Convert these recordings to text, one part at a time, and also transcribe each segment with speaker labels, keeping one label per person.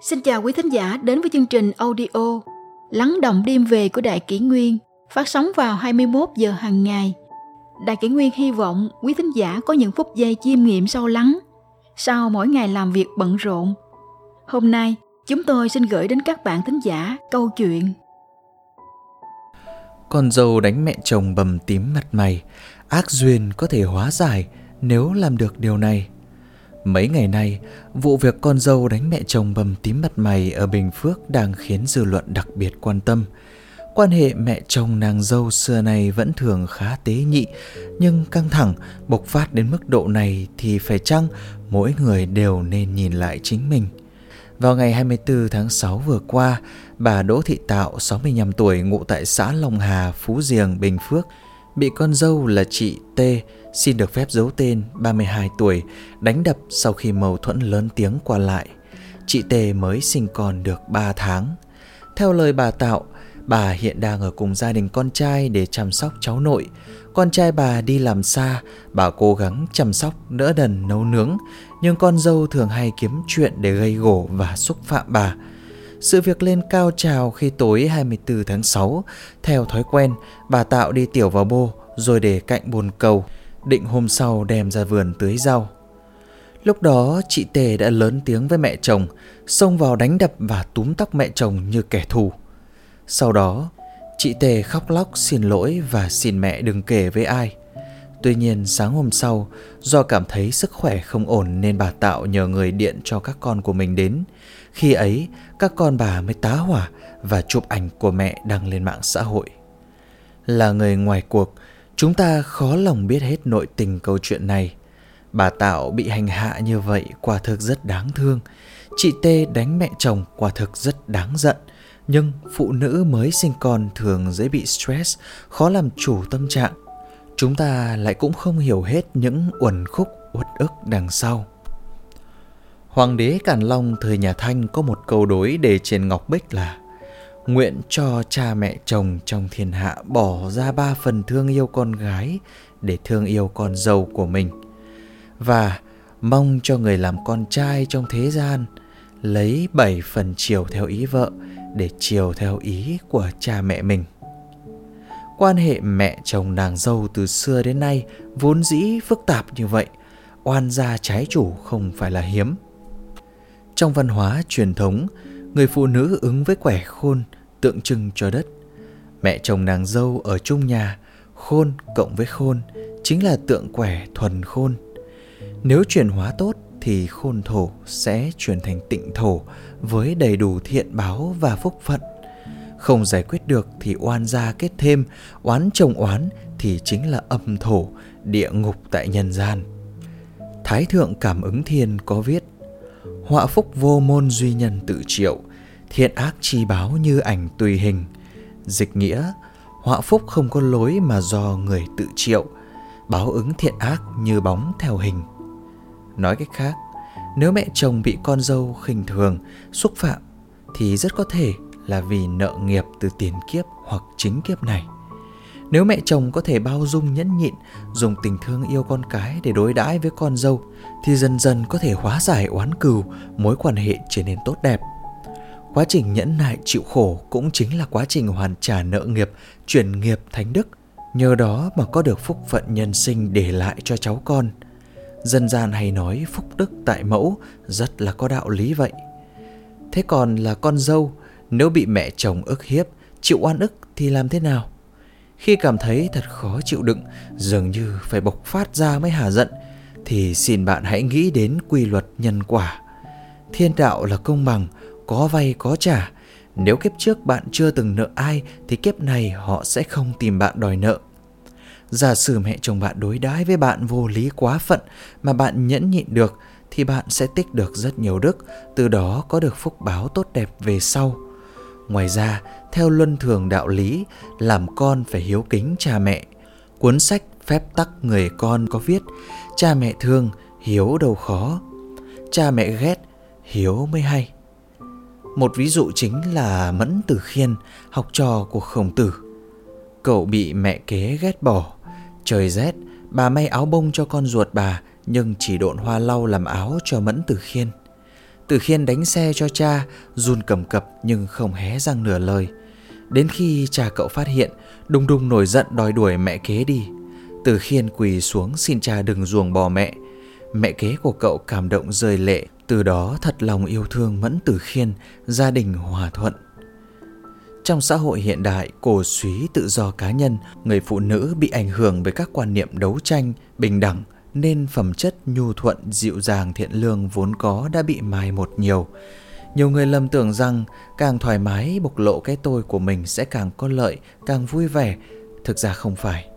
Speaker 1: Xin chào quý thính giả đến với chương trình audio Lắng động đêm về của Đại Kỷ Nguyên phát sóng vào 21 giờ hàng ngày. Đại Kỷ Nguyên hy vọng quý thính giả có những phút giây chiêm nghiệm sâu lắng sau mỗi ngày làm việc bận rộn. Hôm nay, chúng tôi xin gửi đến các bạn thính giả câu chuyện
Speaker 2: Con dâu đánh mẹ chồng bầm tím mặt mày, ác duyên có thể hóa giải nếu làm được điều này. Mấy ngày nay, vụ việc con dâu đánh mẹ chồng bầm tím mặt mày ở Bình Phước đang khiến dư luận đặc biệt quan tâm. Quan hệ mẹ chồng nàng dâu xưa này vẫn thường khá tế nhị, nhưng căng thẳng, bộc phát đến mức độ này thì phải chăng mỗi người đều nên nhìn lại chính mình. Vào ngày 24 tháng 6 vừa qua, bà Đỗ Thị Tạo, 65 tuổi, ngụ tại xã Long Hà, Phú Diềng, Bình Phước, bị con dâu là chị T xin được phép giấu tên 32 tuổi đánh đập sau khi mâu thuẫn lớn tiếng qua lại. Chị Tê mới sinh con được 3 tháng. Theo lời bà Tạo, bà hiện đang ở cùng gia đình con trai để chăm sóc cháu nội. Con trai bà đi làm xa, bà cố gắng chăm sóc, đỡ đần, nấu nướng, nhưng con dâu thường hay kiếm chuyện để gây gổ và xúc phạm bà. Sự việc lên cao trào khi tối 24 tháng 6, theo thói quen, bà Tạo đi tiểu vào bô rồi để cạnh bồn cầu, định hôm sau đem ra vườn tưới rau. Lúc đó chị Tề đã lớn tiếng với mẹ chồng, xông vào đánh đập và túm tóc mẹ chồng như kẻ thù. Sau đó, chị Tề khóc lóc xin lỗi và xin mẹ đừng kể với ai. Tuy nhiên sáng hôm sau, do cảm thấy sức khỏe không ổn nên bà Tạo nhờ người điện cho các con của mình đến. Khi ấy, các con bà mới tá hỏa và chụp ảnh của mẹ đăng lên mạng xã hội. Là người ngoài cuộc, chúng ta khó lòng biết hết nội tình câu chuyện này. Bà Tạo bị hành hạ như vậy quả thực rất đáng thương. Chị Tê đánh mẹ chồng quả thực rất đáng giận. Nhưng phụ nữ mới sinh con thường dễ bị stress, khó làm chủ tâm trạng. Chúng ta lại cũng không hiểu hết những uẩn khúc uất ức đằng sau. Hoàng đế Càn Long thời nhà Thanh có một câu đối đề trên ngọc bích là Nguyện cho cha mẹ chồng trong thiên hạ bỏ ra ba phần thương yêu con gái để thương yêu con dâu của mình. Và mong cho người làm con trai trong thế gian lấy bảy phần chiều theo ý vợ để chiều theo ý của cha mẹ mình. Quan hệ mẹ chồng nàng dâu từ xưa đến nay vốn dĩ phức tạp như vậy, oan gia trái chủ không phải là hiếm. Trong văn hóa truyền thống, người phụ nữ ứng với quẻ khôn tượng trưng cho đất. Mẹ chồng nàng dâu ở chung nhà, khôn cộng với khôn chính là tượng quẻ thuần khôn. Nếu chuyển hóa tốt thì khôn thổ sẽ chuyển thành tịnh thổ với đầy đủ thiện báo và phúc phận. Không giải quyết được thì oan gia kết thêm, oán chồng oán thì chính là âm thổ, địa ngục tại nhân gian. Thái thượng cảm ứng thiên có viết Họa phúc vô môn duy nhân tự triệu Thiện ác chi báo như ảnh tùy hình. Dịch nghĩa Họa phúc không có lối mà do người tự chịu Báo ứng thiện ác như bóng theo hình. Nói cách khác Nếu mẹ chồng bị con dâu khinh thường Xúc phạm Thì rất có thể là vì nợ nghiệp từ tiền kiếp hoặc chính kiếp này. Nếu mẹ chồng có thể bao dung nhẫn nhịn, dùng tình thương yêu con cái để đối đãi với con dâu, thì dần dần có thể hóa giải oán cừu, mối quan hệ trở nên tốt đẹp. Quá trình nhẫn nại chịu khổ cũng chính là quá trình hoàn trả nợ nghiệp, chuyển nghiệp thánh đức. Nhờ đó mà có được phúc phận nhân sinh để lại cho cháu con. Dân gian hay nói phúc đức tại mẫu rất là có đạo lý vậy. Thế còn là con dâu, nếu bị mẹ chồng ức hiếp, chịu oan ức thì làm thế nào? Khi cảm thấy thật khó chịu đựng, dường như phải bộc phát ra mới hà giận, thì xin bạn hãy nghĩ đến quy luật nhân quả. Thiên đạo là công bằng, có vay có trả. Nếu kiếp trước bạn chưa từng nợ ai thì kiếp này họ sẽ không tìm bạn đòi nợ. Giả sử mẹ chồng bạn đối đãi với bạn vô lý quá phận mà bạn nhẫn nhịn được thì bạn sẽ tích được rất nhiều đức, từ đó có được phúc báo tốt đẹp về sau. Ngoài ra, theo luân thường đạo lý, làm con phải hiếu kính cha mẹ. Cuốn sách Phép tắc người con có viết, cha mẹ thương, hiếu đâu khó. Cha mẹ ghét, hiếu mới hay. Một ví dụ chính là Mẫn Tử Khiên, học trò của Khổng Tử. Cậu bị mẹ kế ghét bỏ. Trời rét, bà may áo bông cho con ruột bà, nhưng chỉ độn hoa lau làm áo cho Mẫn Tử Khiên. Tử Khiên đánh xe cho cha, run cầm cập nhưng không hé răng nửa lời. Đến khi cha cậu phát hiện, đùng đùng nổi giận đòi đuổi mẹ kế đi. Tử Khiên quỳ xuống xin cha đừng ruồng bỏ mẹ. Mẹ kế của cậu cảm động rơi lệ, từ đó thật lòng yêu thương Mẫn Tử Khiên, gia đình hòa thuận. Trong xã hội hiện đại, cổ suý tự do cá nhân, người phụ nữ bị ảnh hưởng bởi các quan niệm đấu tranh, bình đẳng, nên phẩm chất nhu thuận, dịu dàng, thiện lương vốn có đã bị mai một nhiều. Nhiều người lầm tưởng rằng càng thoải mái bộc lộ cái tôi của mình sẽ càng có lợi, càng vui vẻ. Thực ra không phải.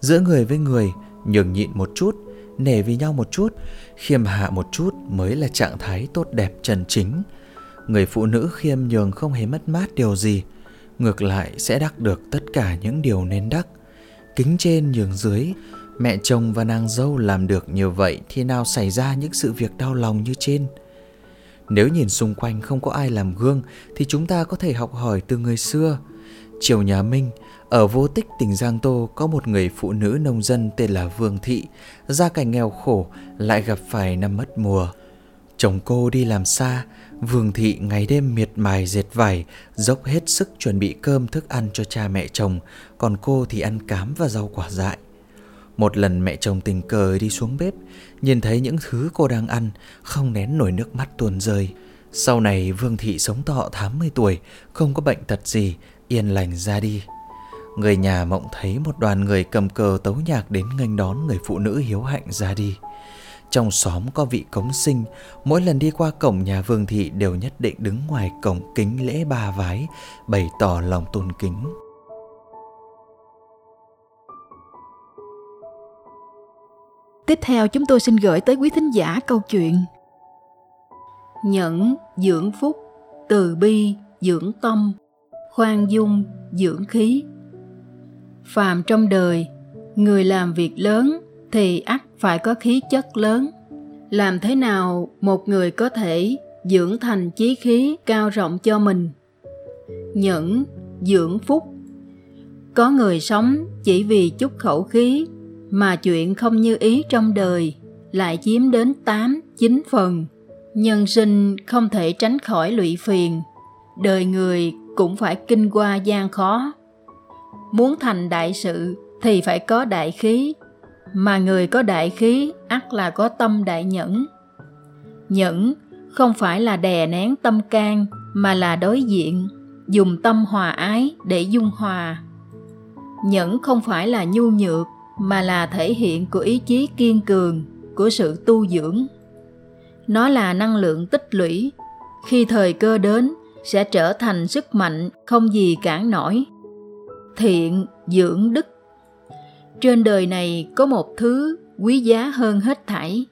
Speaker 2: Giữa người với người, nhường nhịn một chút, nể vì nhau một chút, khiêm hạ một chút mới là trạng thái tốt đẹp chân chính. Người phụ nữ khiêm nhường không hề mất mát điều gì, ngược lại sẽ đắc được tất cả những điều nên đắc. Kính trên nhường dưới, mẹ chồng và nàng dâu làm được như vậy thì nào xảy ra những sự việc đau lòng như trên. Nếu nhìn xung quanh không có ai làm gương thì chúng ta có thể học hỏi từ người xưa. Triều nhà Minh, ở vô tích tỉnh Giang Tô có một người phụ nữ nông dân tên là Vương Thị, gia cảnh nghèo khổ lại gặp phải năm mất mùa. Chồng cô đi làm xa, Vương Thị ngày đêm miệt mài dệt vải, dốc hết sức chuẩn bị cơm thức ăn cho cha mẹ chồng, còn cô thì ăn cám và rau quả dại. Một lần mẹ chồng tình cờ đi xuống bếp, nhìn thấy những thứ cô đang ăn, không nén nổi nước mắt tuôn rơi. Sau này Vương Thị sống thọ 80 tuổi, không có bệnh tật gì, yên lành ra đi. Người nhà mộng thấy một đoàn người cầm cờ tấu nhạc đến nghênh đón người phụ nữ hiếu hạnh ra đi. Trong xóm có vị cống sinh, mỗi lần đi qua cổng nhà Vương Thị đều nhất định đứng ngoài cổng kính lễ ba vái, bày tỏ lòng tôn kính.
Speaker 1: Tiếp theo chúng tôi xin gửi tới quý thính giả câu chuyện Nhẫn dưỡng phúc, từ bi dưỡng tâm, khoan dung dưỡng khí. Phàm trong đời, người làm việc lớn thì ắt phải có khí chất lớn. Làm thế nào một người có thể dưỡng thành chí khí cao rộng cho mình? Nhẫn dưỡng phúc có người sống chỉ vì chút khẩu khí mà chuyện không như ý trong đời lại chiếm đến 8, 9 phần. Nhân sinh không thể tránh khỏi lụy phiền, đời người cũng phải kinh qua gian khó. Muốn thành đại sự thì phải có đại khí, mà người có đại khí ắt là có tâm đại nhẫn. Nhẫn không phải là đè nén tâm can mà là đối diện, dùng tâm hòa ái để dung hòa. Nhẫn không phải là nhu nhược mà là thể hiện của ý chí kiên cường của sự tu dưỡng nó là năng lượng tích lũy khi thời cơ đến sẽ trở thành sức mạnh không gì cản nổi. Thiện, dưỡng đức. Trên đời này có một thứ quý giá hơn hết thảy,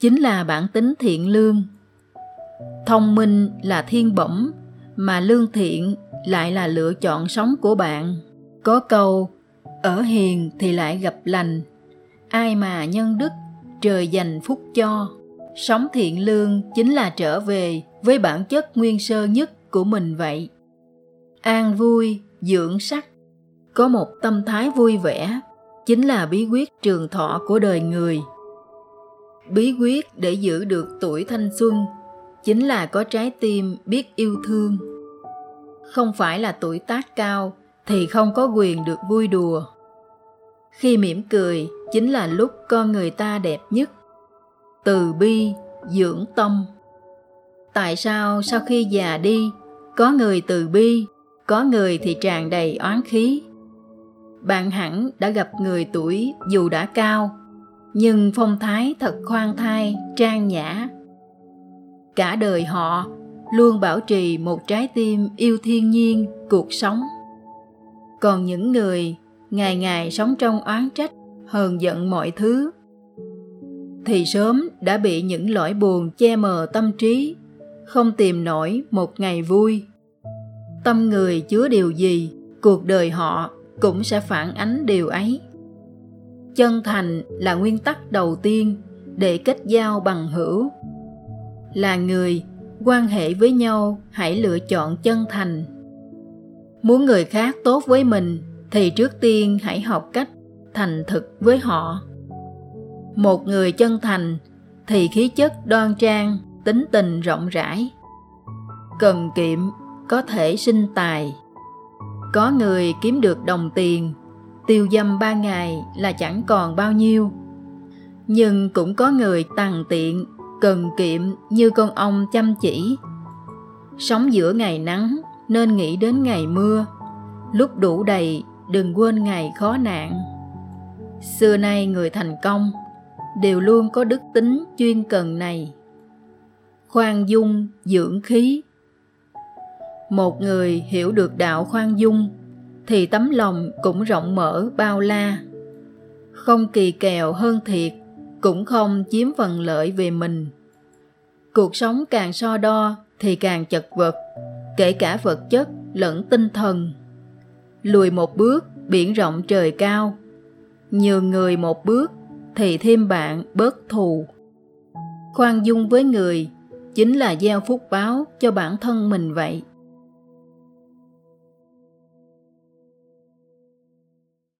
Speaker 1: chính là bản tính thiện lương. Thông minh là thiên bẩm, mà lương thiện lại là lựa chọn sống của bạn. Có câu, ở hiền thì lại gặp lành. Ai mà nhân đức, trời dành phúc cho. Sống thiện lương chính là trở về với bản chất nguyên sơ nhất của mình vậy. An vui, dưỡng sắc. Có một tâm thái vui vẻ, chính là bí quyết trường thọ của đời người. Bí quyết để giữ được tuổi thanh xuân chính là có trái tim biết yêu thương. Không phải là tuổi tác cao thì không có quyền được vui đùa. Khi mỉm cười chính là lúc con người ta đẹp nhất. Từ bi, dưỡng tâm. Tại sao sau khi già đi có người từ bi, có người thì tràn đầy oán khí. Bạn hẳn đã gặp người tuổi dù đã cao, nhưng phong thái thật khoan thai, trang nhã. Cả đời họ luôn bảo trì một trái tim yêu thiên nhiên, cuộc sống. Còn những người ngày ngày sống trong oán trách, hờn giận mọi thứ, thì sớm đã bị những lỗi buồn che mờ tâm trí không tìm nổi một ngày vui. Tâm người chứa điều gì, cuộc đời họ cũng sẽ phản ánh điều ấy. Chân thành là nguyên tắc đầu tiên để kết giao bằng hữu. Là người, quan hệ với nhau, hãy lựa chọn chân thành. Muốn người khác tốt với mình, thì trước tiên hãy học cách thành thực với họ. Một người chân thành, thì khí chất đoan trang tính tình rộng rãi. Cần kiệm, có thể sinh tài. Có người kiếm được đồng tiền, tiêu dâm ba ngày là chẳng còn bao nhiêu. Nhưng cũng có người tằn tiện, cần kiệm như con ong chăm chỉ. Sống giữa ngày nắng, nên nghĩ đến ngày mưa. Lúc đủ đầy, đừng quên ngày khó nạn. Xưa nay người thành công, đều luôn có đức tính chuyên cần này khoan dung dưỡng khí. Một người hiểu được đạo khoan dung thì tấm lòng cũng rộng mở bao la. Không kỳ kèo hơn thiệt, cũng không chiếm phần lợi về mình. Cuộc sống càng so đo thì càng chật vật, kể cả vật chất lẫn tinh thần. Lùi một bước, biển rộng trời cao. Nhường người một bước thì thêm bạn bớt thù. Khoan dung với người chính là gieo phúc báo cho bản thân mình vậy.